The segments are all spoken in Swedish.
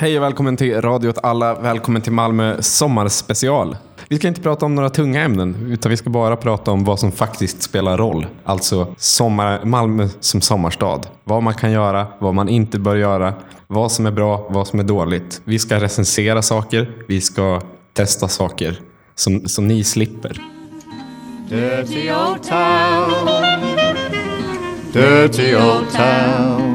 Hej och välkommen till Radio åt alla. Välkommen till Malmö sommarspecial. Vi ska inte prata om några tunga ämnen, utan vi ska bara prata om vad som faktiskt spelar roll. Alltså sommar, Malmö som sommarstad. Vad man kan göra, vad man inte bör göra, vad som är bra, vad som är dåligt. Vi ska recensera saker, vi ska testa saker som, som ni slipper. Dirty old town. Dirty old town.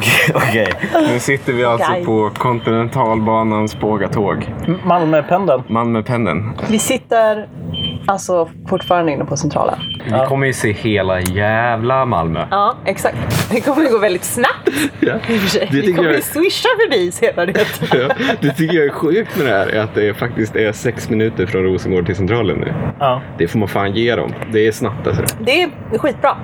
Okej, okej. Nu sitter vi alltså Okej. på Kontinentalbanans pågatåg. Malmöpendeln. Malmöpendeln. Vi sitter alltså fortfarande inne på Centralen. Vi kommer ju se hela jävla Malmö. Ja, exakt. Det kommer att gå väldigt snabbt Ja. Det Vi kommer jag- swisha förbi senare. Ja, det tycker jag är sjukt med det här, är att det faktiskt är sex minuter från Rosengård till Centralen nu. Ja. Det får man fan ge dem. Det är snabbt alltså. Det är skitbra.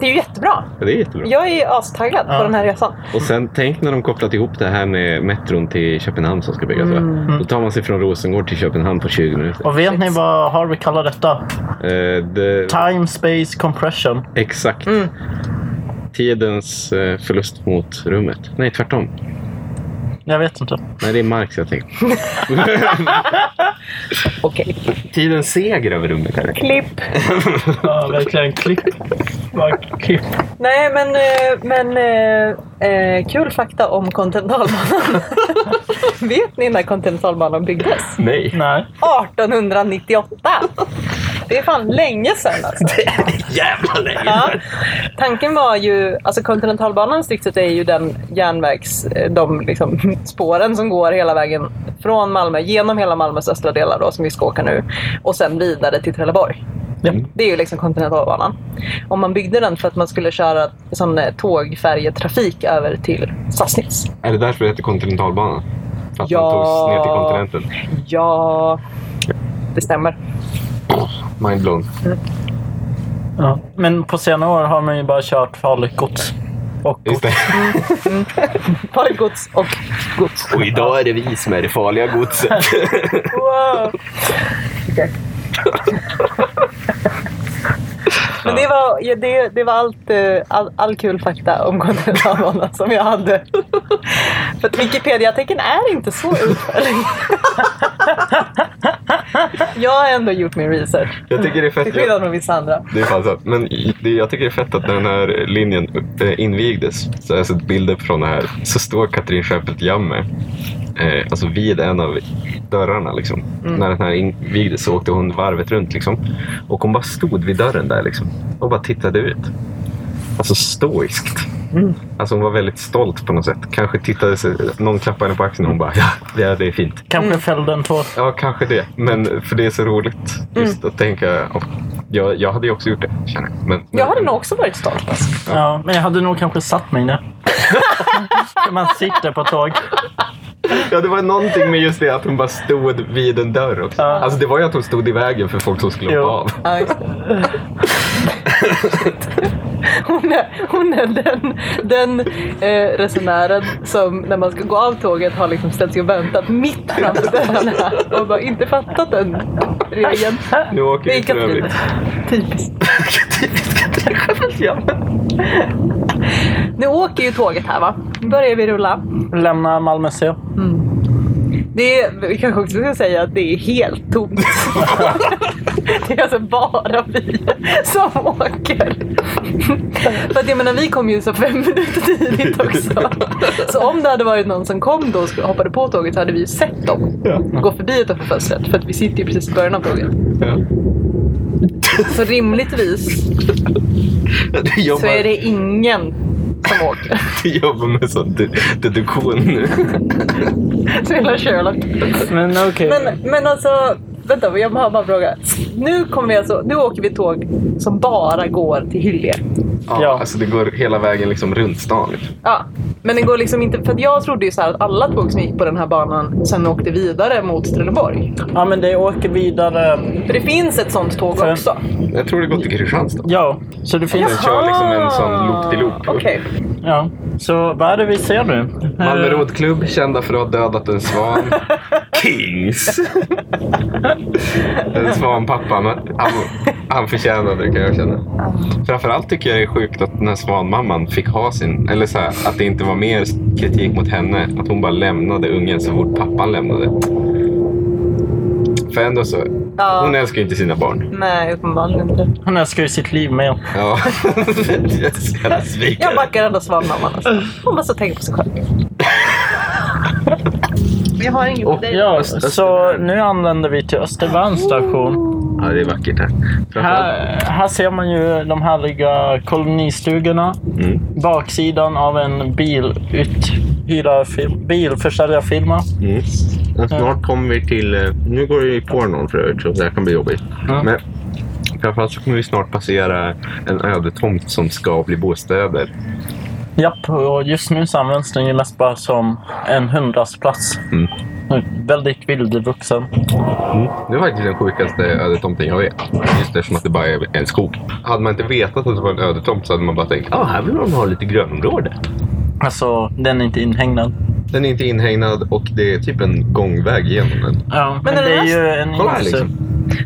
Det är ju jättebra. Ja, det är jättebra. Jag är astaggad Ja. på den här resan. Och sen tänk när de kopplat ihop det här med metron till Köpenhamn som ska byggas. va? Då tar man sig från Rosengård till Köpenhamn på 20 minuter. Och vet ni vad Harvey kallar detta? Eh, det, Time Space Compression. exakt. Tidens eh, förlust mot rummet. Nej, tvärtom. Jag vet inte. Nej, det är Marx jag tänkte. Okej. Tidens seger över rummet. Här. Klipp. Ja, verkligen. Klipp. Bara klipp. Nej, men, eh, men eh, eh, kul fakta om Kontinentalbanan. Vet ni när Kontinentalbanan byggdes? Nej. Nej. 1898. Det är fan länge sedan alltså. Jävla länge. Ja. Tanken var ju, alltså Kontinentalbanan strikt är ju den järnvägs, eh, de liksom, spåren som går hela vägen från Malmö, genom hela Malmös östra delar då, som vi ska åka nu, och sen vidare till Trelleborg. Ja. Det är ju liksom Kontinentalbanan. Om man byggde den för att man skulle köra sån eh, tågfärjetrafik över till Sassnitz. Är det därför det heter Kontinentalbanan? För att Ja. man togs ner till kontinenten? Ja, det stämmer. Mindblown. Ja. Men på senare år har man ju bara kört farligt gods. Och gods. Farligt gods och gods. Och idag är det vi som är det farliga godset. Wow. Men det var, ja, det, det var allt, eh, all, all kul fakta om Kontinentalbanan som jag hade. För att Wikipedia-tecken är inte så utförlig. Jag har ändå gjort min research. Jag tycker det är Till fett. skillnad från vissa andra. Det är fan sant. Men det, jag tycker det är fett att när den här linjen eh, invigdes, så har jag sett bilder från det här, så står Katrin Stjernfeldt Jammeh eh, alltså vid en av dörrarna. Liksom. När den här invigdes så åkte hon varvet runt. Liksom. Och hon bara stod vid dörren där liksom, och bara tittade ut. Alltså stoiskt. Alltså hon var väldigt stolt på något sätt. Kanske tittade sig, någon klappade henne på axeln och hon bara ja, det, det är fint. Kanske fällde en tår. Ja, kanske det. Men för det är så roligt just att tänka. Och jag, jag hade ju också gjort det, känner jag. Men, Jag hade nog också varit stolt. Alltså. Ja, men jag hade nog kanske satt mig ner. När man sitter på tåg. Ja, det var någonting med just det att hon bara stod vid en dörr också. Ja. Alltså det var ju att hon stod i vägen för folk som skulle hoppa av. Ja. Hon är, hon är den, den eh, resenären som när man ska gå av tåget har liksom ställt sig och väntat mitt framför dörrarna och bara inte fattat den regeln. Nu åker vi för övrigt. Typiskt. Typiskt Katrin Stjernfeldt Jammeh. Nu åker ju tåget här va? Nu börjar vi rulla. Lämna Malmö C. Det är, vi kanske också ska säga att det är helt tomt. Det är alltså bara vi som åker. För att jag menar, vi kom ju så fem minuter tidigt också. Så om det hade varit någon som kom då och hoppade på tåget så hade vi ju sett dem gå förbi utanför fönstret. För att vi sitter ju precis i början av tåget. Så rimligtvis så är det ingen som åker. du jobbar med sån de- deduktion nu. Så hela Sherlock. Men okej. Men, men alltså, vänta, jag har bara en fråga. Nu, kommer vi alltså, nu åker vi tåg som bara går till Hyllie. Ja, Ja. Alltså det går hela vägen liksom runt stan. Liksom. Ja, men det går liksom inte, för att jag trodde ju så här att alla tåg som gick på den här banan sen åkte vidare mot Trelleborg. Ja, men det åker vidare. För det finns ett sånt tåg För- också. Jag tror det går till Kristianstad. Ja, så det Den finns... kör liksom en sån loop-till-loop. Okej. Ja. Så vad är det vi ser nu? Malmö Eh, Roddklubb, kända för att ha dödat en svan. Kings! en svanpappa pappan, han, han förtjänade det kan jag känna. Framförallt tycker jag det är sjukt att den här svanmamman fick ha sin, eller så här, att det inte var mer kritik mot henne. Att hon bara lämnade ungen så fort pappan lämnade. För ändå så, Ja. hon älskar ju inte sina barn. Nej, uppenbarligen inte. Hon älskar ju sitt liv med. Ja, jag. Jag backar ändå svanmamman. Alltså. Hon måste tänka på sig själv. Jag har inget Och. Ja, så nu anländer vi till Östervärns station. Ja, det är vackert här. Här, här ser man ju de härliga kolonistugorna. mm, Baksidan av en biluthyrarfirma, bilförsäljarfirma. mm. Men snart kommer vi till, eh, nu går det ju på någon för övrigt så det här kan bli jobbigt. Ja. Men framförallt så kommer vi snart passera en ödetomt som ska bli bostäder. Japp, och just nu så används den ju mest bara som en hundrastplats. Mm. Väldigt vildvuxen. Det är faktiskt den sjukaste ödetomten jag vet. Just eftersom att det bara är en skog. Hade man inte vetat att det var en ödetomt så hade man bara tänkt ah, här vill de ha lite grönområde. Alltså, den är inte inhägnad. Den är inte inhägnad och det är typ en gångväg genom den. Ja, men, den det är ju en Kolla här liksom.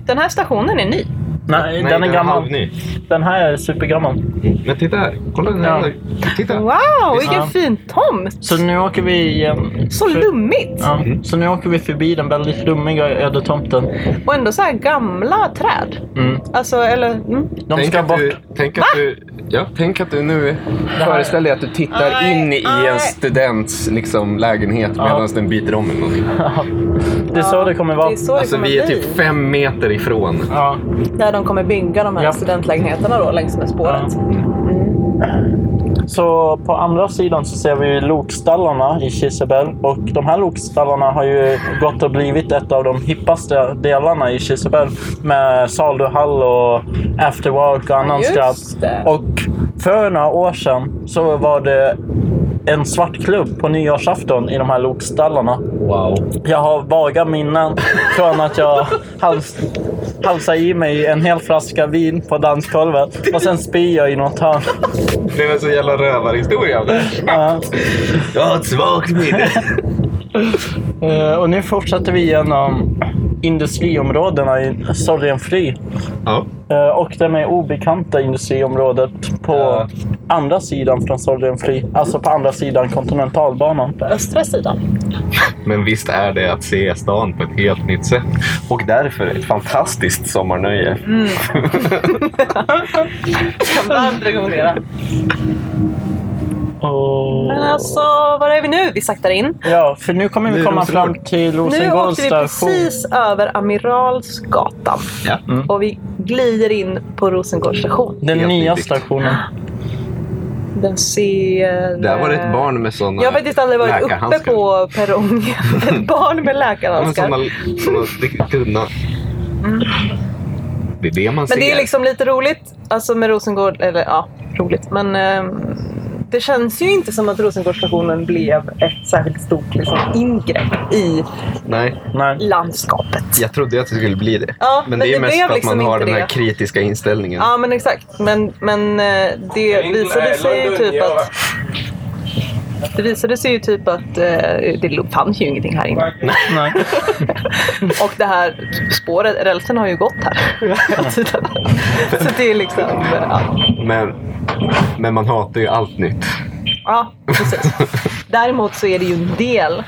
Den här stationen är ny. Nej, den är gammal. halvny. Den här är supergammal. Mm. Men titta här. Kolla den här. Ja. Titta. Wow, vilken Ja. fin tomt! Så nu åker vi igen. Så lummigt! Ja, Mm. så nu åker vi förbi den väldigt lummiga ödetomten. Och ändå så här gamla träd. Mm. Alltså, eller... Mm. De Tänk ska att, bort. du, tänk, att du, ja, tänk att du nu här- föreställer dig att du tittar Nej, in i nej. en students liksom, lägenhet Ja. medan den byter om eller någonting. Det är så det kommer vara. Det är så Alltså det kommer vi är bli. typ fem meter ifrån. Ja. Där de kommer bygga de här Ja. studentlägenheterna då längs med spåret. Så på andra sidan så ser vi lokstallarna i Kisebell. Och de här lokstallarna har ju gått och blivit ett av de hippaste delarna i Kisebell. Med saluhall och afterwork och annan skratt. Och för några år sedan så var det en svart klubb på nyårsafton i de här lokstallarna. Wow. Jag har vaga minnen från att jag hals, halsade i mig en hel flaska vin på dansgolvet och sen spyr jag i något hörn. Det är en så jävla rövarhistoria. Ja. Jag har ett svagt minne. Eh, Och nu fortsätter vi genom industriområdena i Sorgenfri. Ja. Eh, Och det med obekanta industriområdet på Ja. Andra sidan från Sorgenfri. Alltså på andra sidan kontinentalbanan. På östra sidan. Men visst är det att se stan på ett helt nytt sätt. Och därför ett fantastiskt sommarnöje. Kan varmt rekommendera. Och... Men alltså, var är vi nu? Vi saktar in. Ja, för nu kommer Nu vi komma Rosengård. fram till Nu Rosengårds åkte vi station. precis över Amiralsgatan. Ja. Och vi glider in på Rosengårds station. Den Helt nya nytt. stationen. Den ser... Där var det ett barn med sådana Jag har faktiskt aldrig varit uppe på perrongen. Ett barn med Ja, läkarhandskar. sådana, såna riktigt tunna. Det är det man ser. Men det är liksom lite roligt, alltså med Rosengård, eller ja, roligt. Men ehm, det känns ju inte som att Rosengårdsstationen blev ett särskilt stort liksom, ingrepp i Nej, Nej. landskapet. jag trodde att det skulle bli det. Ja, men men det är det mest för att man liksom har den här det. kritiska inställningen. Ja, men exakt. Men, men eh, det visade sig ju typ att... Det visade sig ju typ att eh, det fanns ju ingenting här inne. Nej. Och det här spåret, rälsen har ju gått här hela tiden. Så det är liksom... Ja, Men, men man hatar ju allt nytt. ja precis. Däremot så är det ju en del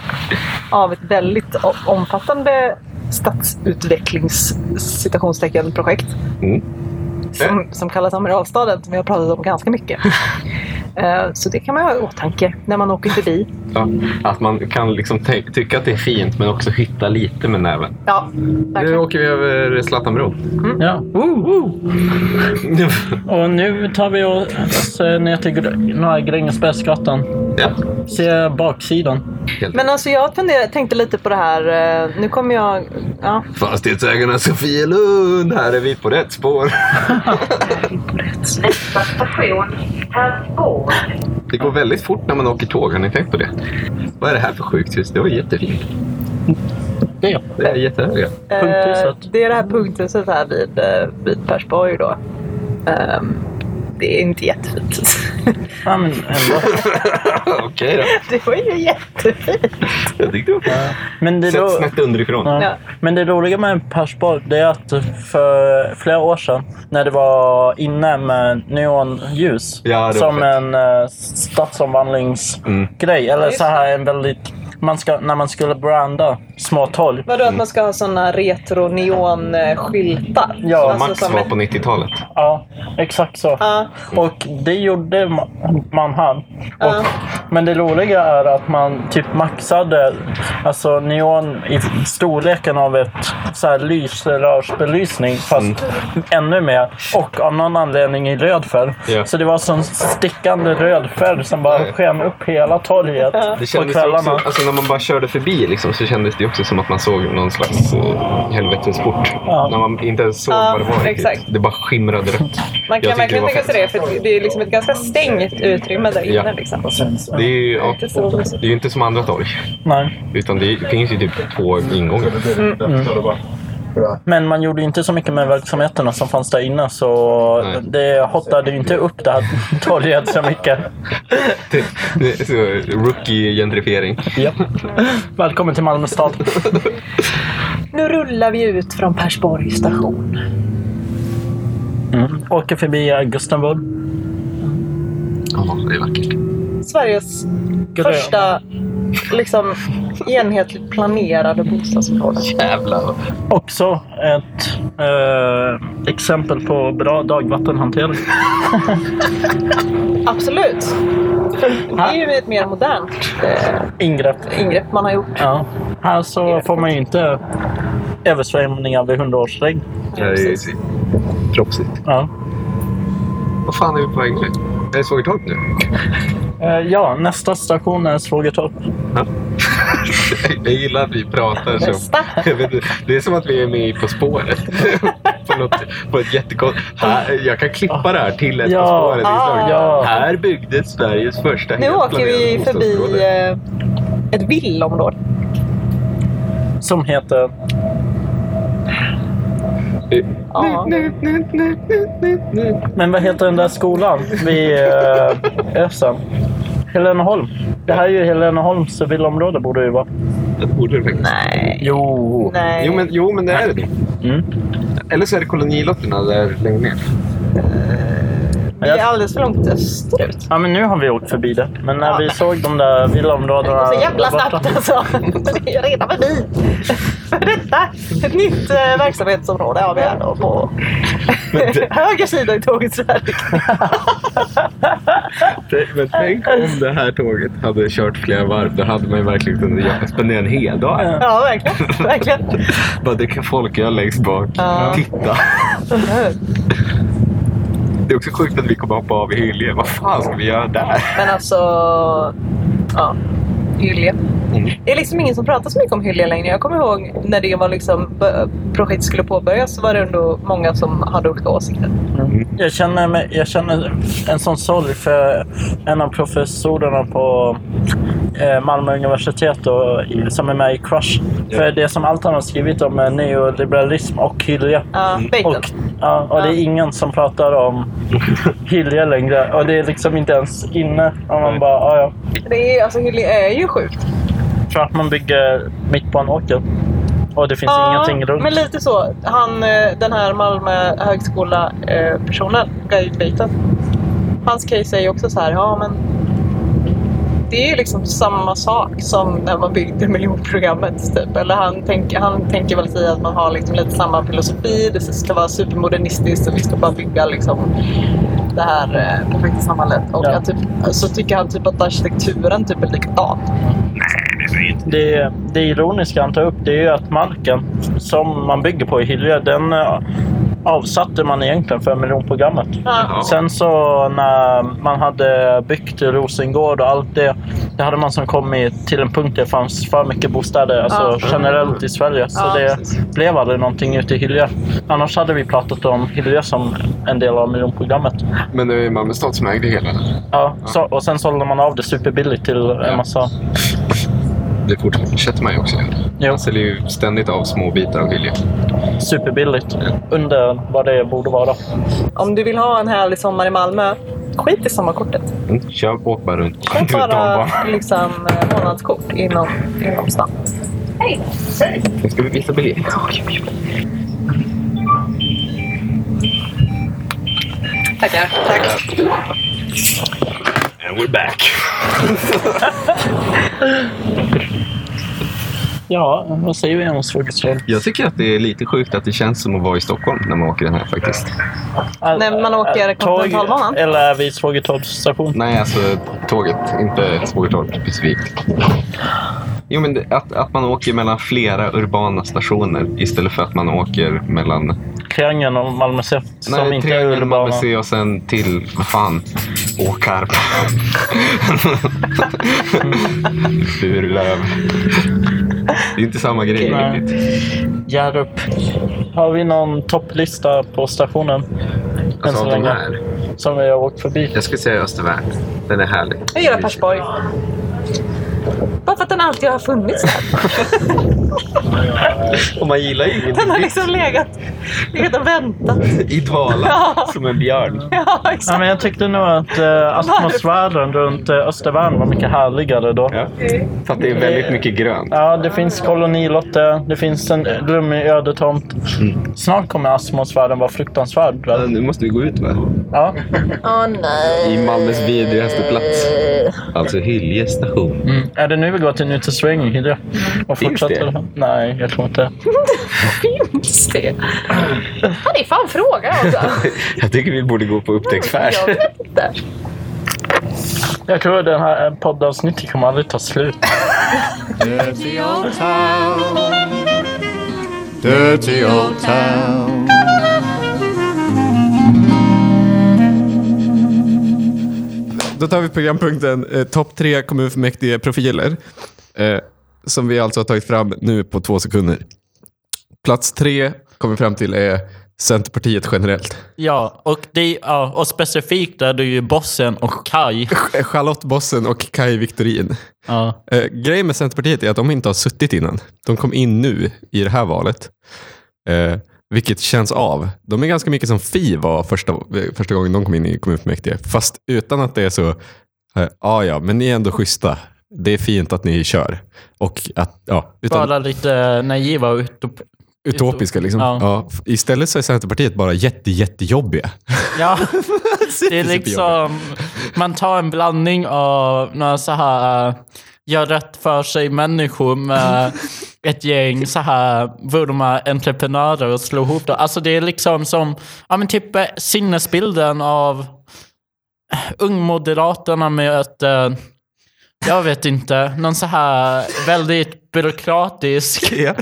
av ett väldigt omfattande stadsutvecklings projekt Mm. som, som kallas Amiralstaden som vi har pratat om ganska mycket. Eh, Så det kan man ha i åtanke när man åker förbi. Ja, att man kan liksom ty- tycka att det är fint men också hytta lite med näven. Ja, Nu åker vi över Zlatanbro. Ja. Och nu tar vi oss ner till Gr- Grängesbergsgatan. ja, Se baksidan. helt Men alltså jag funderade, tänkte lite på det här. eh, Nu kommer jag... Ja, Fastighetsägarna Sofielund, här är vi på rätt spår. Nästa station, Härsborg. Det går väldigt fort när man åker tåg, har ni tänkt på det? Vad är det här för sjukhus? Det var jättefint. Det. Det är jättehöga. eh. Det är det här punkthuset här vid, eh, vid Persborg då. Ehm, det är inte jättefint. Ja, men ändå. Okej då. Det var ju jättefint. Jag tyckte det var Men det, Sett ro- snett underifrån. ja. Ja. men det roliga med Persborg det är att för flera år sedan när det var inne med neonljus Ja, som fett. en uh, stadsomvandlingsgrej. Eller just så här en väldigt... Man ska, när man skulle branda små torg. Vadå att man ska ha såna retro neonskyltar? Ja, Som Max som var ett- på 90-talet. Ja, exakt så. Ja. Och det gjorde ma- man här. Och, Ja. Men det roliga är att man typ maxade alltså neon i storleken av ett så här lysrörsbelysning fast ännu mer. Och av någon anledning i röd färg. Ja. Så det var sån stickande röd färg som bara sken upp hela torget Det på kändes ju kvällarna. också, alltså när man bara körde förbi liksom, så kändes det också som att man såg någon slags uh, helvetesport. Ja. När man inte ens såg Ja, vad det var riktigt. exakt. Det bara skimrade rött. Man Jag kan verkligen det var tänka sig det, för det är liksom ett ganska stängt utrymme där inne. Ja. Liksom. Det är ju ja, Inte så mysigt. det är ju inte som andra torg. Nej. Utan det finns ju typ två ingångar. Men man gjorde inte så mycket med verksamheterna som fanns där inne så Nej. det hottade ju inte upp det här torget så mycket. Så rookie-gentrifiering. Ja. Välkommen till Malmö stad. Nu rullar vi ut från Persborg station. Mm. Åker förbi Augustenborg. Ja, det är vackert. Sveriges Grön. första liksom, enhetligt planerade bostadsområde. Jävlar. Också ett eh, exempel på bra dagvattenhantering. Absolut. Det är ju ett mer modernt eh, Ingrepp. ingrepp man har gjort. Ja. Här så får man ju inte översvämningar vid 100 års regn. Det är ju proffsigt. Ja. Vad fan är vi på väg nu? Är det Sågertorp nu? Eh, ja, nästa station är Svågertorp. Ja. Jag gillar att vi pratar som... Det är som att vi är med På spåret. på, något, på ett jättekort... Här, jag kan klippa det här till ett Ja. På spåret. inslag. Ja. Här byggdes Sveriges första Nu åker vi förbi eh, ett villområde. Som heter... Ja. Men vad heter den där skolan vid eh, Ösen? Heleneholm. Det här är ju Heleneholms villområde borde det ju vara. Det borde det faktiskt. Nej. Jo. Nej. Jo men, jo, men det är det. Mm. Eller så är det kolonilotterna där längre ner. Det är alldeles för långt österut. Ja, men nu har vi åkt förbi det. Men när Ja. vi såg de där villaområdena... Så jävla där borta- snabbt alltså. Det är redan förbi. Detta, ett nytt eh, verksamhetsområde har vi här då på höger sida i tågets färg. Men tänk om det här tåget hade kört flera varv. Då hade man ju verkligen kunnat spendera en hel dag. Ja, verkligen. verkligen. Bara det kan folk göra längst bak. Ja. Titta. Det är också sjukt att vi kommer hoppa av i Hyllie. Vad fan ska vi göra där? Men alltså, ja. Hyllie. Mm. Det är liksom ingen som pratar så mycket om Hyllie längre. Jag kommer ihåg när det var liksom projektet skulle påbörjas så var det ändå många som hade olika åsikter. Mm. Jag, känner mig, jag känner en sån sorg för en av professorerna på Malmö universitet och, i- som är med i Crush. För det som allt han har skrivit om är neoliberalism och Hyllie. Ja, Bacon. Och, ja, och det är ingen som pratar om Hyllie längre. Och det är liksom inte ens inne. Och man bara, ja, ja. Det är, alltså Hyllie är ju sjukt. För att man bygger mitt på en åker. Och det finns ingenting runt. men lite så. Han, eh, den här Malmö högskola-personen, Guy Bacon. Hans case är ju också så här, ja men det är liksom samma sak som när man byggde miljonprogrammet. Typ. Eller han, tänk, han tänker väl säga att man har liksom lite samma filosofi. Det ska vara supermodernistiskt och vi ska bara bygga liksom det här eh, perfekta samhället. Och Ja. typ, så tycker han typ att arkitekturen typ är likadan. Det, det ironiska han tar upp det är att marken som man bygger på i Hyllie, den eh, avsatte man egentligen för miljonprogrammet. Ja. Sen så när man hade byggt Rosengård och allt det, det hade man som kommit till en punkt där det fanns för mycket bostäder alltså Ja. generellt i Sverige. Så Ja, det precis. blev aldrig någonting ute i Hyllie. Annars hade vi pratat om Hyllie som en del av miljonprogrammet. Men det är Malmö stad som ägde hela. Ja, så, och sen sålde man av det superbilligt till en massa det fortsätter man ju också göra. Jo. Man säljer ju ständigt av små bitar av skilja. Superbilligt. Under vad det borde vara. Om du vill ha en härlig sommar i Malmö, skit i sommarkortet. Mm. Kör, åk bara runt. Köp bara liksom, eh, månadskort inom, inom stan. Nu ska vi visa biljetter. Tackar. Tack. And we're back. Ja, vad säger vi om Svågertorp? Jag tycker att det är lite sjukt att det känns som att vara i Stockholm när man åker den här faktiskt. När man åker Kontinentalbanan? Eller är vi Svågertorps station? Nej, alltså tåget, inte Svågertorp specifikt. Jo, men att, att man åker mellan flera urbana stationer istället för att man åker mellan Triangeln och Malmö C. Som Nej, inte är Triangeln, Malmö urbana. C och sen till, vad fan, Åkarp. Furulöv. Det är inte samma grej riktigt. Hjärup. Har vi någon topplista på stationen? Alltså så av de länge. här. Som vi har åkt förbi. Jag skulle säga Östervärn. Den är härlig. Jag gillar Persborg. Bara för att den alltid har funnits där. Och man gillar ju Den har liksom legat, legat och väntat. i dvala Ja. som en björn. Ja, Ja, exakt. men jag tyckte nog att äh, atmosfären runt äh, Östervärn var mycket härligare då. Ja. För att det är väldigt mycket grönt. Ja, det finns kolonilotter, det finns en rum i ödetomt. Snart kommer atmosfären vara fruktansvärd. Ja, nu måste vi gå ut va? Ja. Åh nej. I Malmös vidrigaste plats. Alltså Hylje station. Mm. Är det nu vi går till Nytt Sväng, Hilja? Och Finns det? Nej, jag tror inte. Finns det? Ja, det är fan fråga också. Jag tycker vi borde gå på upptäcktsfärd. Jag vet inte. Jag tror den här poddavsnittet kommer aldrig ta slut. Dirty old town. Dirty old town. Då tar vi programpunkten eh, topp tre kommunfullmäktige profiler. Eh, som vi alltså har tagit fram nu på två sekunder. Plats tre kommer fram till är Centerpartiet generellt. Ja, och, det, ja, och specifikt är det ju Bossen och Kai. Charlotte Bossen och Kai Victorin. Ja. Eh, grejen med Centerpartiet är att de inte har suttit innan. De kom in nu i det här valet. Eh, vilket känns av. De är ganska mycket som Fi var första, eh, första gången de kom in i kommunfullmäktige. Fast utan att det är så, eh, ja ja, men ni är ändå schyssta. Det är fint att ni kör. Och att, ja, utan, Bara lite naiva och utop... utopiska liksom. Ja. Ja. istället så är Centerpartiet bara jätte, jättejobbiga. Ja, det är liksom... Man tar en blandning av några så här uh, gör rätt för sig människor med ett gäng så här vurma entreprenörer och slår ihop det. Alltså det är liksom som, ja men typ eh, sinnesbilden av eh, ungmoderaterna med ett, eh, jag vet inte, någon så här väldigt byråkratisk. Ja.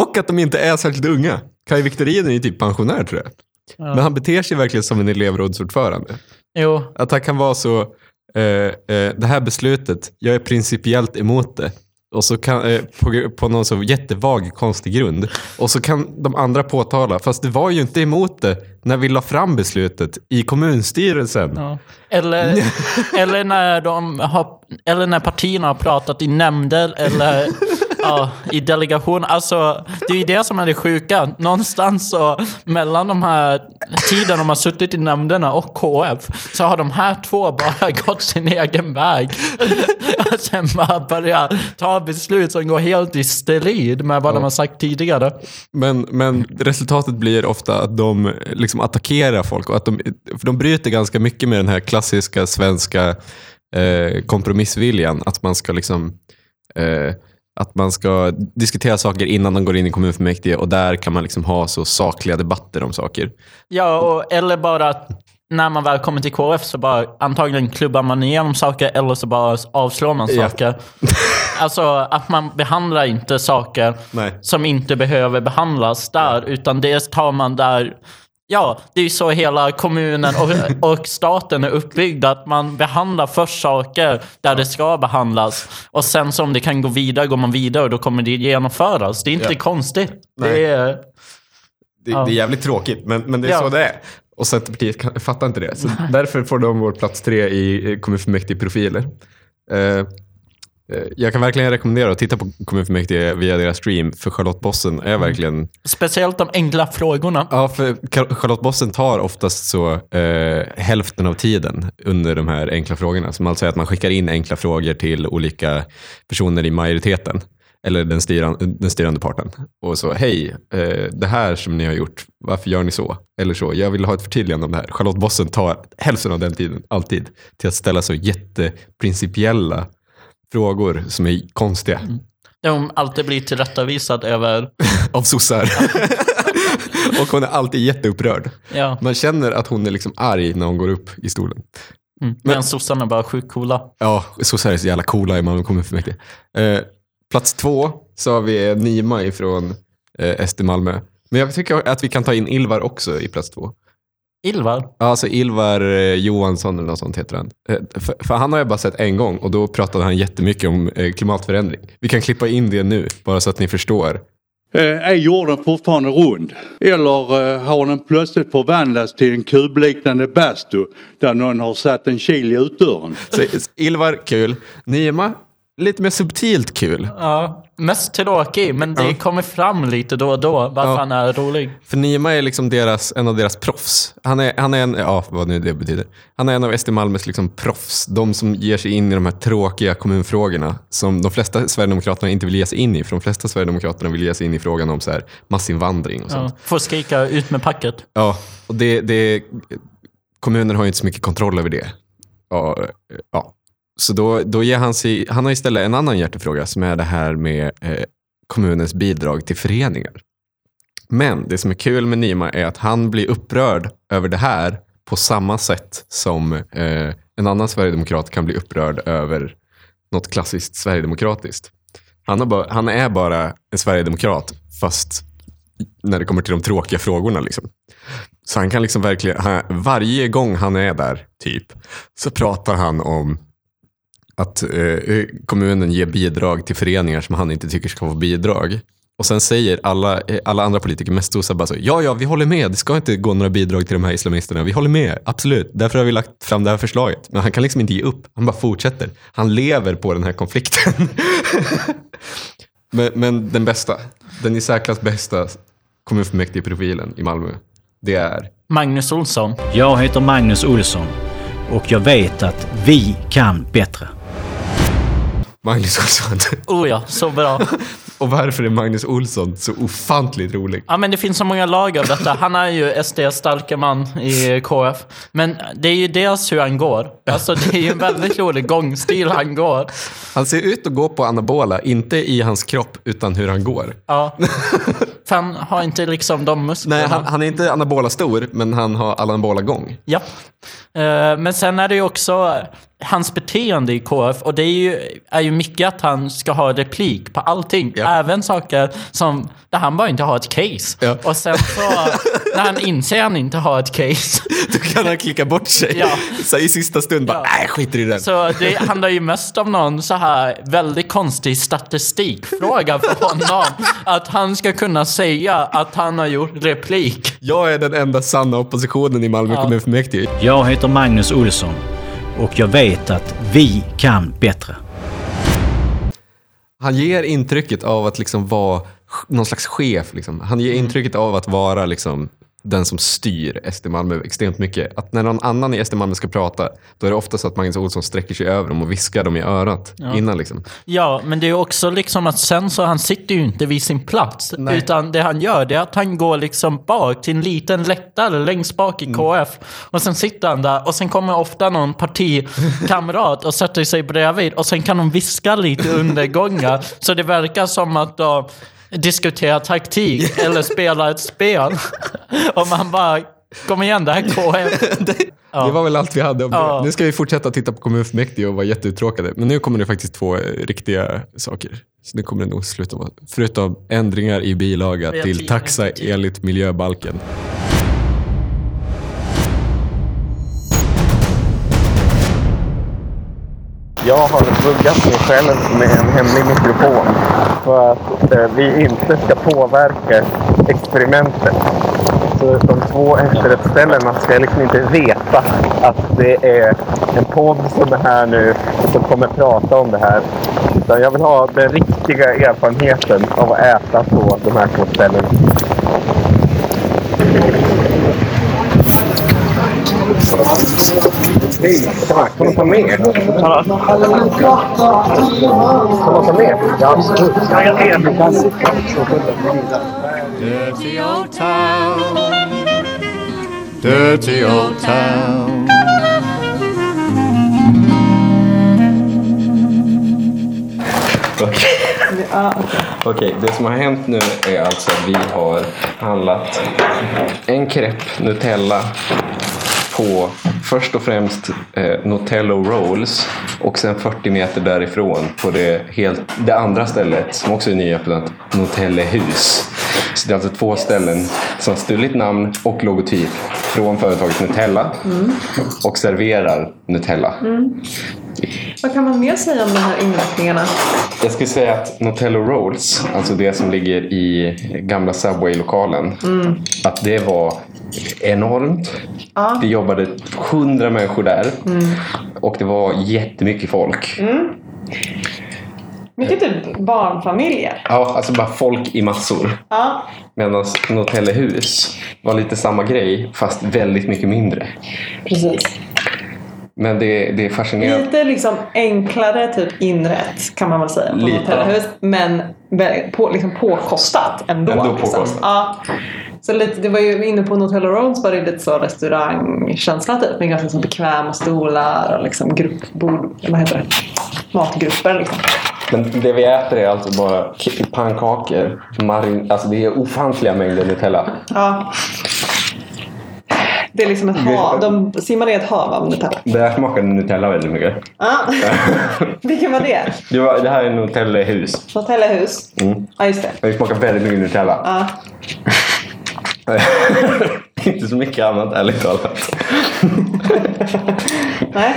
Och att de inte är särskilt unga. Kai Victorin är ju typ pensionär tror jag. Men han beter sig verkligen som en elevrådsordförande. Jo, Att han kan vara så, det här beslutet, jag är principiellt emot det. Och så kan, eh, på, på någon så jättevag, konstig grund. Och så kan de andra påtala, fast det var ju inte emot det när vi la fram beslutet i kommunstyrelsen. Ja. Eller, eller, när de har, eller när partierna har pratat i nämnder eller ja, i delegation. Alltså, det är ju det som är det sjuka. Någonstans så mellan de här tiden de har suttit i nämnderna och KF så har de här två bara gått sin egen väg. Och sen bara börjat ta beslut som går helt i strid med vad de har sagt tidigare. Men, men resultatet blir ofta att de liksom attackerar folk. Och att de, för de bryter ganska mycket med den här klassiska svenska eh, kompromissviljan. Att man ska liksom eh, att man ska diskutera saker innan de går in i kommunfullmäktige och där kan man liksom ha så sakliga debatter om saker. Ja, och, eller bara att när man väl kommer till KF så bara antagligen klubbar man igenom saker eller så bara avslår man Ja. saker. Alltså att man behandlar inte saker Nej. som inte behöver behandlas där, utan det tar man där Ja, det är ju så hela kommunen och, och staten är uppbyggd. Att man behandlar först saker där det ska behandlas. Och sen som det kan gå vidare, går man vidare och då kommer det genomföras. Det är inte Ja. konstigt. Nej. Det är, Det, Ja. det är jävligt tråkigt, men, men det är Ja. så det är. Och Centerpartiet kan, fattar inte det. Så därför får de vår plats tre i kommunfullmäktige-profiler. Eh, Jag kan verkligen rekommendera att titta på kommunfullmäktige via deras stream, för Charlotte Bossen är verkligen... Speciellt de enkla frågorna. Ja, för Charlotte Bossen tar oftast så eh, hälften av tiden under de här enkla frågorna. Som alltså är att man skickar in enkla frågor till olika personer i majoriteten. Eller den, styran, den styrande parten. Och så, hej, eh, det här som ni har gjort, varför gör ni så? Eller så, jag vill ha ett förtydligande om det här. Charlotte Bossen tar hälften av den tiden, alltid, till att ställa så jätteprincipiella frågor som är konstiga. Där hon alltid blir tillrättavisad över... Av sossar. och hon är alltid jätteupprörd. Ja, Man känner att hon är liksom arg när hon går upp i stolen. mm. medan sossarna bara sjukt coola. Ja, sossar är så jävla coola i Malmö kommunfullmäktige. Eh, plats två så har vi Nima ifrån eh, SD Malmö. Men jag tycker att vi kan ta in Ilvar också i plats två. Ilvar? Ja, Alltså Ilvar eh, Johansson eller något sånt heter han. Eh, för, för han har jag bara sett en gång och då pratade han jättemycket om eh, klimatförändring. Vi kan klippa in det nu, bara så att ni förstår. Är jorden fortfarande rund? Eller har den plötsligt förvandlats till en kubliknande bastu där någon har satt en kil i utdörren? Så, Ilvar, kul. Nima, lite mer subtilt kul. Ja, mest tråkig, men det Ja. kommer fram lite då och då varför Ja. han är rolig. För Nima är liksom deras, en av deras proffs. Han är, han är en, ja vad nu det betyder. Han är en av SD Malmös liksom proffs. De som ger sig in i de här tråkiga kommunfrågorna som de flesta Sverigedemokraterna inte vill ge sig in i. För de flesta Sverigedemokraterna vill ge sig in i frågan om så här massinvandring och sånt. Ja. Får skrika ut med packet. Ja, och det, det, kommuner har ju inte så mycket kontroll över det. Ja, ja. Så då, då ger han sig, han har istället en annan hjärtefråga som är det här med eh, kommunens bidrag till föreningar. Men det som är kul med Nima är att han blir upprörd över det här på samma sätt som eh, en annan sverigedemokrat kan bli upprörd över något klassiskt sverigedemokratiskt. Han, har bara, han är bara en sverigedemokrat fast när det kommer till de tråkiga frågorna. Liksom. Så han kan liksom verkligen, han, varje gång han är där, typ, så pratar han om att eh, eh, kommunen ger bidrag till föreningar som han inte tycker ska få bidrag. Och sen säger alla, eh, alla andra politiker, mest sossar, bara så, ja, ja, vi håller med, det ska inte gå några bidrag till de här islamisterna, vi håller med, absolut, därför har vi lagt fram det här förslaget. Men han kan liksom inte ge upp, han bara fortsätter. Han lever på den här konflikten. men, men den bästa, den i särklass bästa kommunfullmäktigeprofilen i Malmö, det är Magnus Olsson. Jag heter Magnus Olsson och jag vet att vi kan bättre. Magnus Olsson. Oh ja, så bra. Och varför är Magnus Olsson så ofantligt rolig? Ja, men det finns så många lag av detta. Han är ju SDs starka man i KF. Men det är ju dels hur han går. Alltså det är ju en väldigt rolig gångstil han går. Han ser ut att gå på anabola, inte i hans kropp, utan hur han går. Ja. För han har inte liksom de musklerna. Nej, han, han är inte anabola stor, men han har anabola gång. Ja. Eh, Men sen är det ju också hans beteende i KF och det är ju, är ju mycket att han ska ha replik på allting. Ja. Även saker som där han bara inte har ett case. Ja. Och sen så när han inser att han inte har ett case Då kan han klicka bort sig. Ja. Så i sista stund bara, nej, skiter i den. Så det handlar ju mest om någon så här väldigt konstig statistikfråga för honom. Att han ska kunna säga att han har gjort replik. Jag är den enda sanna oppositionen i Malmö Ja. kommunfullmäktige. Jag heter Magnus Olsson och jag vet att vi kan bättre. Han ger intrycket av att liksom vara någon slags chef. Liksom. Han ger intrycket av att vara liksom den som styr SD Malmö extremt mycket. Att när någon annan i SD Malmö ska prata, då är det ofta så att Magnus Olsson sträcker sig över dem och viskar dem i örat innan. Liksom. Ja, men det är också liksom att sen så han sitter ju inte vid sin plats. Nej. Utan det han gör det är att han går liksom bak till en liten läktare längst bak i Mm. KF. Och sen sitter han där och sen kommer ofta någon partikamrat och sätter sig bredvid. Och sen kan de viska lite under gången. Så det verkar som att de diskuterar taktik eller spelar ett spel. Och man bara, kom igen det här är KF. Det var väl allt vi hade om Ja. det. Nu ska vi fortsätta titta på kommunfullmäktige och vara jätteuttråkade. Men nu kommer det faktiskt två eh, riktiga saker. Så nu kommer det nog sluta vara. Förutom ändringar i bilaga till taxa enligt miljöbalken. Jag har buggat mig själv med en hemlig mikrofon för att eh, vi inte ska påverka experimentet. Så de två efterrättsställena ska jag liksom inte veta att det är en podd som är här nu som kommer prata om det här. Utan jag vill ha den riktiga erfarenheten av att äta på de här två ställena. Hej, tack. Får man ta med? Får man ta med? Ja, absolut. Dirty old town. Dirty old town. Ja, Okej, det som har hänt nu är alltså att vi har handlat en crepe Nutella på först och främst eh, Nutello Rolls och sen 40 meter därifrån på det, helt, det andra stället som också är nyöppnat, Nutellehus. Så det är alltså två ställen som har stulit namn och logotyp från företaget Nutella och serverar Nutella. Vad kan man mer säga om de här inrättningarna? Jag skulle säga att Nutello Rolls, alltså det som ligger i gamla Subway-lokalen, att det var enormt. Ja. Det jobbade hundra människor där och det var jättemycket folk. Mycket typ barnfamiljer. Ja, alltså bara folk i massor. Ja, Medan Nutellehus var lite samma grej fast väldigt mycket mindre. precis. Men det, det är fascinerande. Lite liksom enklare typ inrätt kan man väl säga på Lite. hotellhus. Men på, liksom påkostat ändå. Ändå liksom. påkostat. Ja. Så lite, det var ju inne på Nutella Rolls var det lite så restaurangkänsla typ. Med ganska så bekväma stolar och liksom gruppbord. Vad heter det? Matgrupper liksom. Men det vi äter är alltså bara pannkakor. Marin, alltså det är ofantliga mängder Nutella. Ja. Det är liksom ett hav. De simmar i ett hav av Nutella. Det här smakar Nutella väldigt mycket. Ja. Vilken var det? Det, var, det här är Nutellahus. Nutellahus? Mm. Ja, just det. Det smakar väldigt mycket Nutella. Ja. Inte så mycket annat ärligt talat. Nej.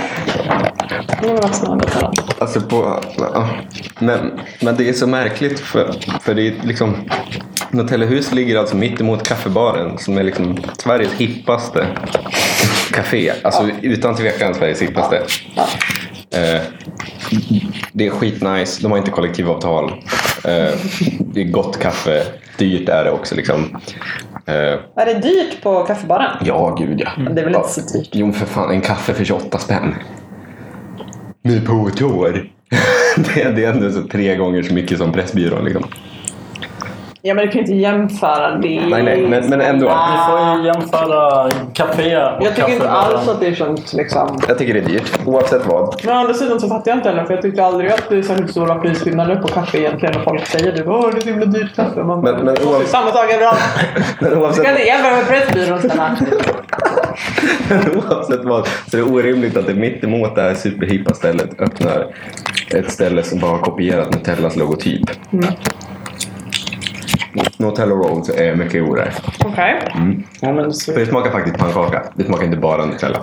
Det var också något annat. Alltså på, men, men det är så märkligt för, för det är liksom Nutellahus ligger alltså mitt emot kaffebaren som är liksom Sveriges hippaste café. Alltså utan tvekan Sveriges hippaste. Eh, det är skitnice. De har inte kollektivavtal. Eh, det är gott kaffe. Dyrt är det också liksom. Eh, Är det dyrt på kaffebaren? ja, gud ja. Det är väl inte så dyrt? Jo, för fan. En kaffe för 28 spänn. Nu på ett år. det, är- det är ändå så tre gånger så mycket som Pressbyrån. Liksom. Ja men du kan ju inte jämföra det. Nej, nej, men- men ändå. Vi får ju jämföra café och Jag tycker inte alls att det känns liksom... Jag tycker det är dyrt, oavsett vad. Men å andra sidan så fattar jag inte heller för jag tyckte aldrig att det är särskilt stora prisskillnader på kaffe egentligen när folk säger det. Åh, det är så himla dyrt kaffe. Man Men- men det är oav- samma sak överallt. Men Du oavsett, kan inte jämföra med Pressbyrån snälla. oavsett vad så är det orimligt att det mitt emot det här superhippa stället öppnar ett ställe som bara har kopierat Nutellas logotyp. Nutella Rolls är mycket godare. Okej. Ja, men så... För det smakar faktiskt pannkaka. Det smakar inte bara Nutella.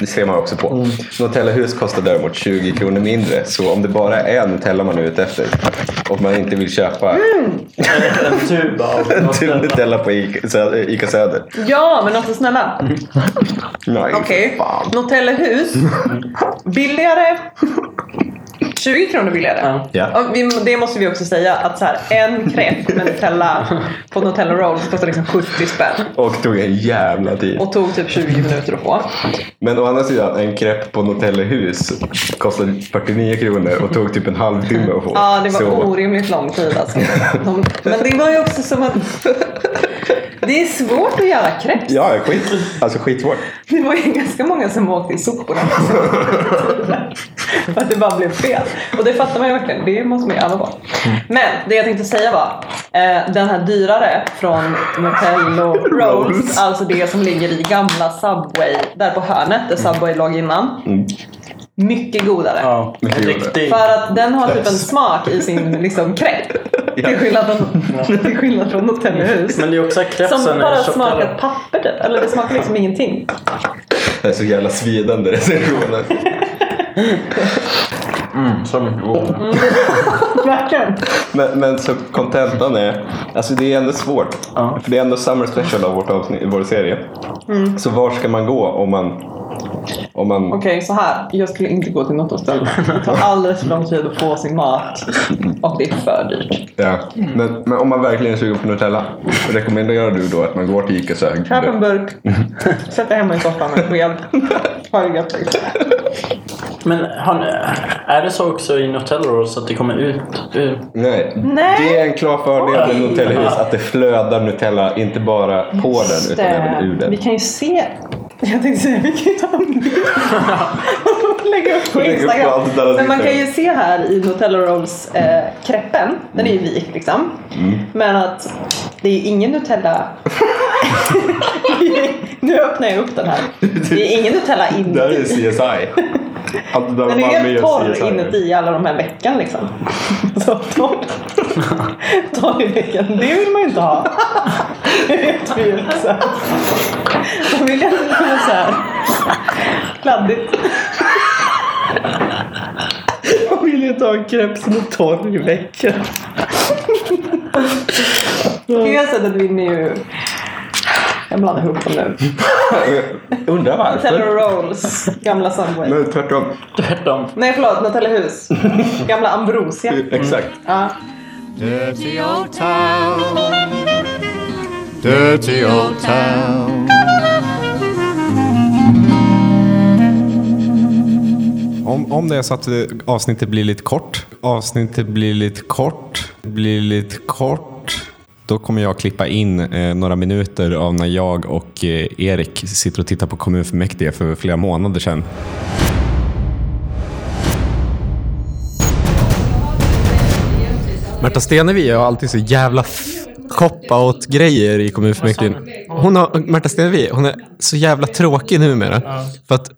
Det ser man också på. Nutella hus kostar däremot 20 kronor mindre. Så om det bara är Nutella man är ute efter och man inte vill köpa En tub av en tub Nutella på Ica, Sö- Ica Söder. Ja men alltså snälla. Nej, Okej. fan. Nutellahus. Billigare. 20 kronor billigare. Ja. Vi, det måste vi också säga att så här, en crepe med Nutella på Nutella Rolls kostar liksom 70 spänn. Och tog en jävla tid. Och tog typ 20 minuter att få. Men å andra sidan, en crepe på Nutella hus kostade 49 kronor och tog typ en halvtimme att få. Ja, det var Så- orimligt lång tid alltså. De, men det var ju också som att... Det är svårt att göra crepes. Ja, skit. Alltså skitsvårt. Det var ju ganska många som åkte i soporna. För att det bara blev fel. Och det fattar man ju verkligen. Det måste man ju öva på. Men det jag tänkte säga var. Eh, den här dyrare från Nutello Rolls. Alltså det som ligger i gamla Subway. Där på hörnet där Subway låg innan. Mm. Mycket godare. Ja, Mycket riktigt. För att den har typ en smak i sin liksom crepe. Till skillnad från, till skillnad från Nutellahus. Men det är också att Som bara är smakar papper typ. Eller det smakar liksom ingenting. Det är så jävla svidande recensioner. Mm, så mycket godare. Verkligen. Men, men så kontentan är, alltså det är ändå svårt. Ja. För det är ändå summer special av vårt avsnitt, vår serie. Så var ska man gå om man... Om man Okej, så här. Jag skulle inte gå till något av ställena. Det tar alldeles för lång tid att få sin mat. Och det är för dyrt. ja. men, men om man verkligen är sugen på Nutella, rekommenderar du då att man går till Ica här, Köp en burk. Sätt dig hemma i soffan med sked. Ha det gött. Men har ni, är det så också i Nutella Rolls att det kommer ut ur... Nej. Nej. Det är en klar fördel med Nutellahus att det flödar Nutella inte bara på den utan även ur den. Vi kan ju se. Jag tänkte säga, vi kan ju ta en bild. och Lägga upp på Lägga upp på Instagram. det Men man kan ju se här i Nutella Rolls eh, kreppen. Den är ju vit liksom. Mm. Men att det är ingen Nutella. nu öppnar jag upp den här. Det är ingen Nutella Det här är inuti. CSI. Det där Den är helt torr inuti alla de här veckan liksom. Så torr. torr i veckan. Det vill man ju inte ha. Det vet vi ju. Man vill ju ändå kunna så här kladdigt. Jag vill inte ha en krepp som är torr i veckan. Det här sättet vinner ju... Jag blandar ihop dem nu. Undrar Nutella varför? Rolls, gamla Subway. Nej, tvärtom. Tvärtom. Nej förlåt, Nutellahus. Gamla Ambrosia. Exakt. Ja. Dirty old town. Dirty old town. Om, om det är så att avsnittet blir lite kort, avsnittet blir lite kort, blir lite kort, då kommer jag klippa in eh, några minuter av när jag och eh, Erik sitter och tittar på kommunfullmäktige för flera månader sedan. Märta Stenevi har alltid så jävla koppa åt grejer i kommunfullmäktige. Hon har, Märta Stenevi, hon är så jävla tråkig numera. För att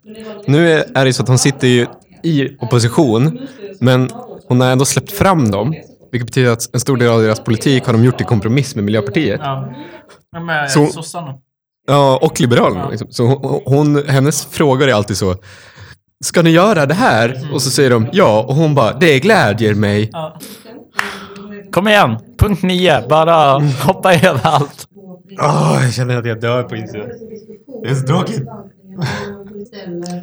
nu är är det så att hon sitter ju i opposition, men hon har ändå släppt fram dem. Vilket betyder att en stor del av deras politik har de gjort i kompromiss med Miljöpartiet. Ja. Med Så- sossarna. Ja, och Liberalerna. Liksom. Så hon, hon, hennes frågor är alltid så. Ska ni göra det här? Och så säger de ja. Och hon bara, det glädjer mig. Kom igen, punkt nio. Bara hoppa över allt. Åh, jag känner att jag dör på insidan. Det är så tråkigt.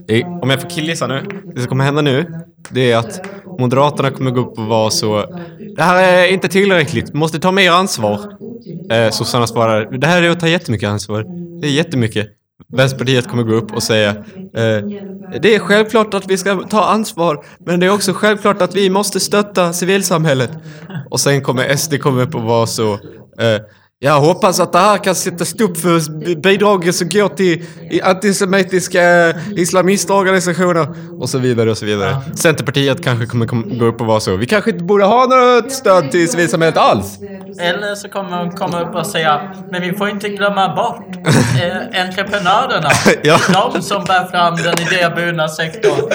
Det- Om jag får killgissa nu. Det som kommer hända nu, det är att Moderaterna kommer gå upp och vara så. Det här är inte tillräckligt. Måste ta mer ansvar. Eh, Sossarna svarar. Det här är att ta jättemycket ansvar. Det är jättemycket. Vänsterpartiet kommer gå upp och säga. Eh, det är självklart att vi ska ta ansvar. Men det är också självklart att vi måste stötta civilsamhället. Och sen kommer SD komma upp och vara så. Eh, jag hoppas att det här kan sätta stopp för bidragen som går till antisemitiska islamistorganisationer och så vidare och så vidare. Centerpartiet kanske kommer kom, gå upp och vara så. Vi kanske inte borde ha något stöd till civilsamhället alls. Eller så kommer hon komma upp och säga, men vi får inte glömma bort eh, entreprenörerna. Ja. De som bär fram den idéburna sektorn.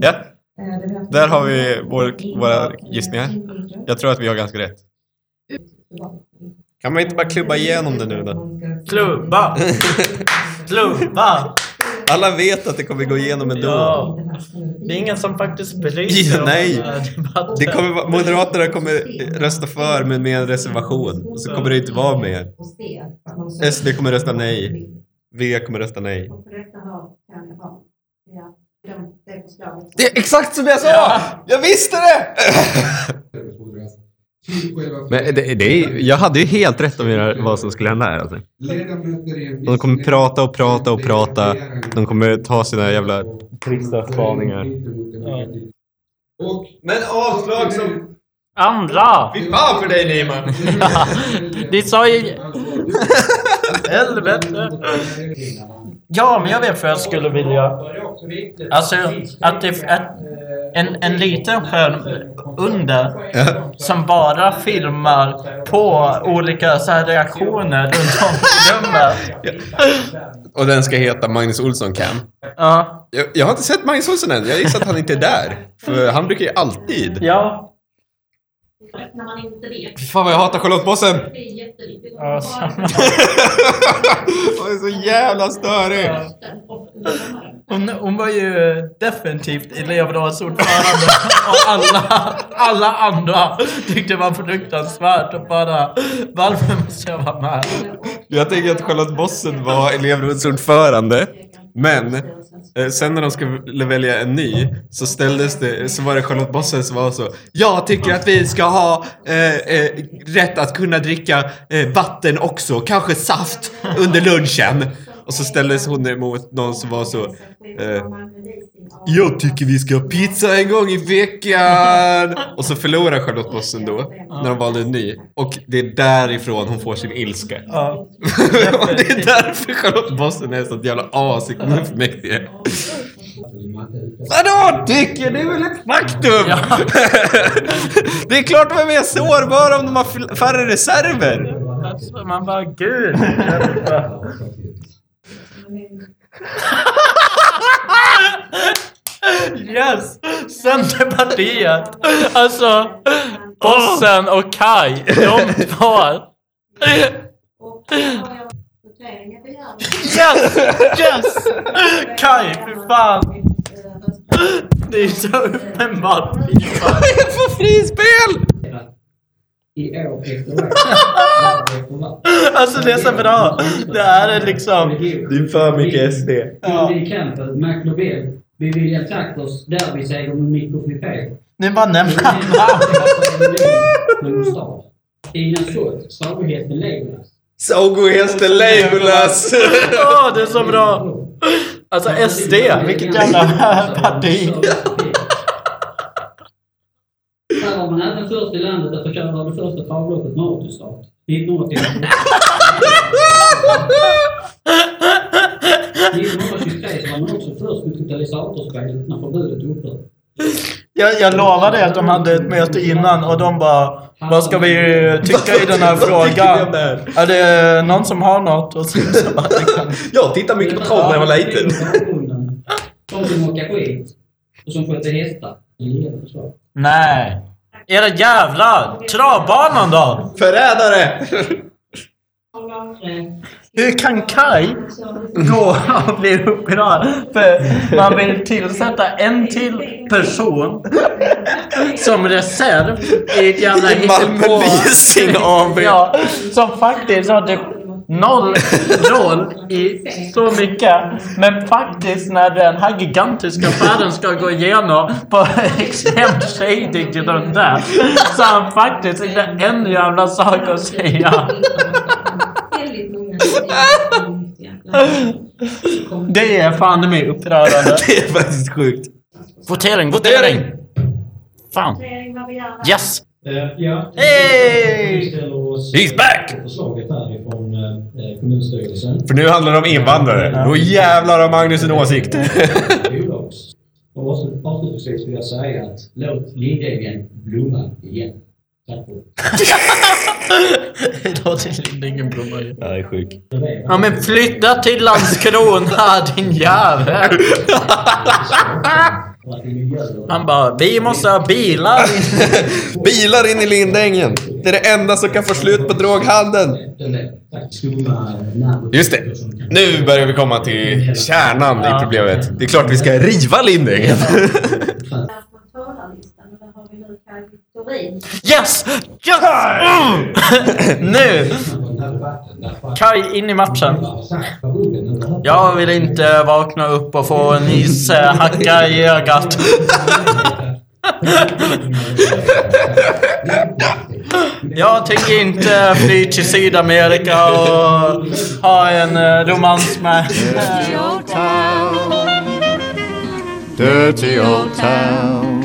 Ja, där har vi vår, våra gissningar. Jag tror att vi har ganska rätt. Kan man inte bara klubba igenom det nu då? Klubba! Klubba! Alla vet att det kommer gå igenom ändå. Ja. Det är ingen som faktiskt bryr sig Ja, om nej. här debatten. Det kommer, Moderaterna kommer rösta för men med en reservation. Och så kommer det inte vara mer. SD kommer rösta nej. V kommer rösta nej. Det är exakt som jag sa! Jag visste det! Men det, det är, jag hade ju helt rätt om vad som skulle hända här. Alltså. De kommer prata och prata och prata. De kommer ta sina jävla trista spaningar. Men avslag som... Andra! Fy fan för dig Neyman! Ja, det sa ju... Helvete! Ja, men jag vet vad jag skulle vilja. Alltså, att det att en, en liten skärm under som bara filmar på olika så här reaktioner runt om i rummet. Och den ska heta Magnus Olsson Cam. Ja, Jag, jag har inte sett Magnus Olsson än. Jag gissar att han inte är där. För han brukar ju alltid... ja. När man inte vet. Fan vad jag hatar Charlottebossen! Det är jätteviktigt. Ja. Hon är så jävla störig! Hon, hon var ju definitivt elevrådsordförande och alla, alla andra tyckte det var fruktansvärt och bara varför måste jag vara med? Jag tänker att Charlotte Bossen var elevrådsordförande. Men eh, sen när de skulle välja en ny så ställdes det, så var det Charlotte Bosse som var så Jag tycker att vi ska ha eh, eh, rätt att kunna dricka eh, vatten också, kanske saft under lunchen. Och så ställdes hon emot någon som var så eh, Jag tycker vi ska ha pizza en gång i veckan! Och så förlorar Charlotte Bossen då, när de valde en ny. Och det är därifrån hon får sin ilska. Ja. Och det är därför Charlotte Bossen är sånt jävla as i kommunfullmäktige. Vadå tycker? Det är väl ett faktum! det är klart de är mer sårbara om de har färre reserver. Alltså, man bara gud. Yes! Centerpartiet! Alltså, Bossen och Kai, de två. Yes! Yes! Kai, för fan! Det är så uppenbart. Vad är det för frispel? I år efter år. Alltså det är så bra. Det här är liksom... Det är för mycket SD. Ja. Billy Campbell, McLovell, Bevilja Traktors derbyseger med Mikko Frippé. Ni bara nämner namn. Ina Schultz, Sagohästen Legolas. Sagohästen Legolas! Åh, det är så bra! Alltså SD, vilket jävla parti. Här var man även först i landet att få köra det första travloppet med autostart. 1981. 1923 så var man också först med totalisatorspel när förbudet upphörde. Jag, jag lovade att de hade ett möte innan och de bara Vad ska vi tycka i den här frågan? Är det någon som har något? Och så, så bara, Jag tittade mycket på trav när jag var liten. De som åker skit och som sköter hästar. Nej. Era jävlar! Travbanan då? Förrädare! Hur kan Kai gå och bli upprörd? För man vill tillsätta en till person som reserv i ett jävla I Malmö Leasing AB. Ja, som faktiskt hade noll roll i så mycket. Men faktiskt när den här gigantiska affären ska gå igenom på extremt shady grunder så har han faktiskt inte en jävla sak att säga. Det är fan mig upprörande. Det är faktiskt sjukt. Votering, votering! Fan. Yes! Eh, ja. Hey! He's back! förslaget härifrån eh, kommunstyrelsen. För nu handlar det om invandrare. Då jävlar har Magnus en åsikt. Och avslutningsvis vill jag säga att låt Lindängen blomma igen. Tack för Låter Lindängen blomma ju. Jag är sjuk. Ja men flytta till Landskrona din jävel! Han bara, vi måste ha bilar. Bilar in i Lindängen. Det är det enda som kan få slut på droghandeln. Just det. Nu börjar vi komma till kärnan i problemet. Det är klart vi ska riva Lindängen. Yes! Yes! Mm! nu! Kaj in i matchen. Jag vill inte vakna upp och få en is eh, i ögat. Jag tänker inte fly till Sydamerika och ha en eh, romans med... Dirty old town. Dirty old town.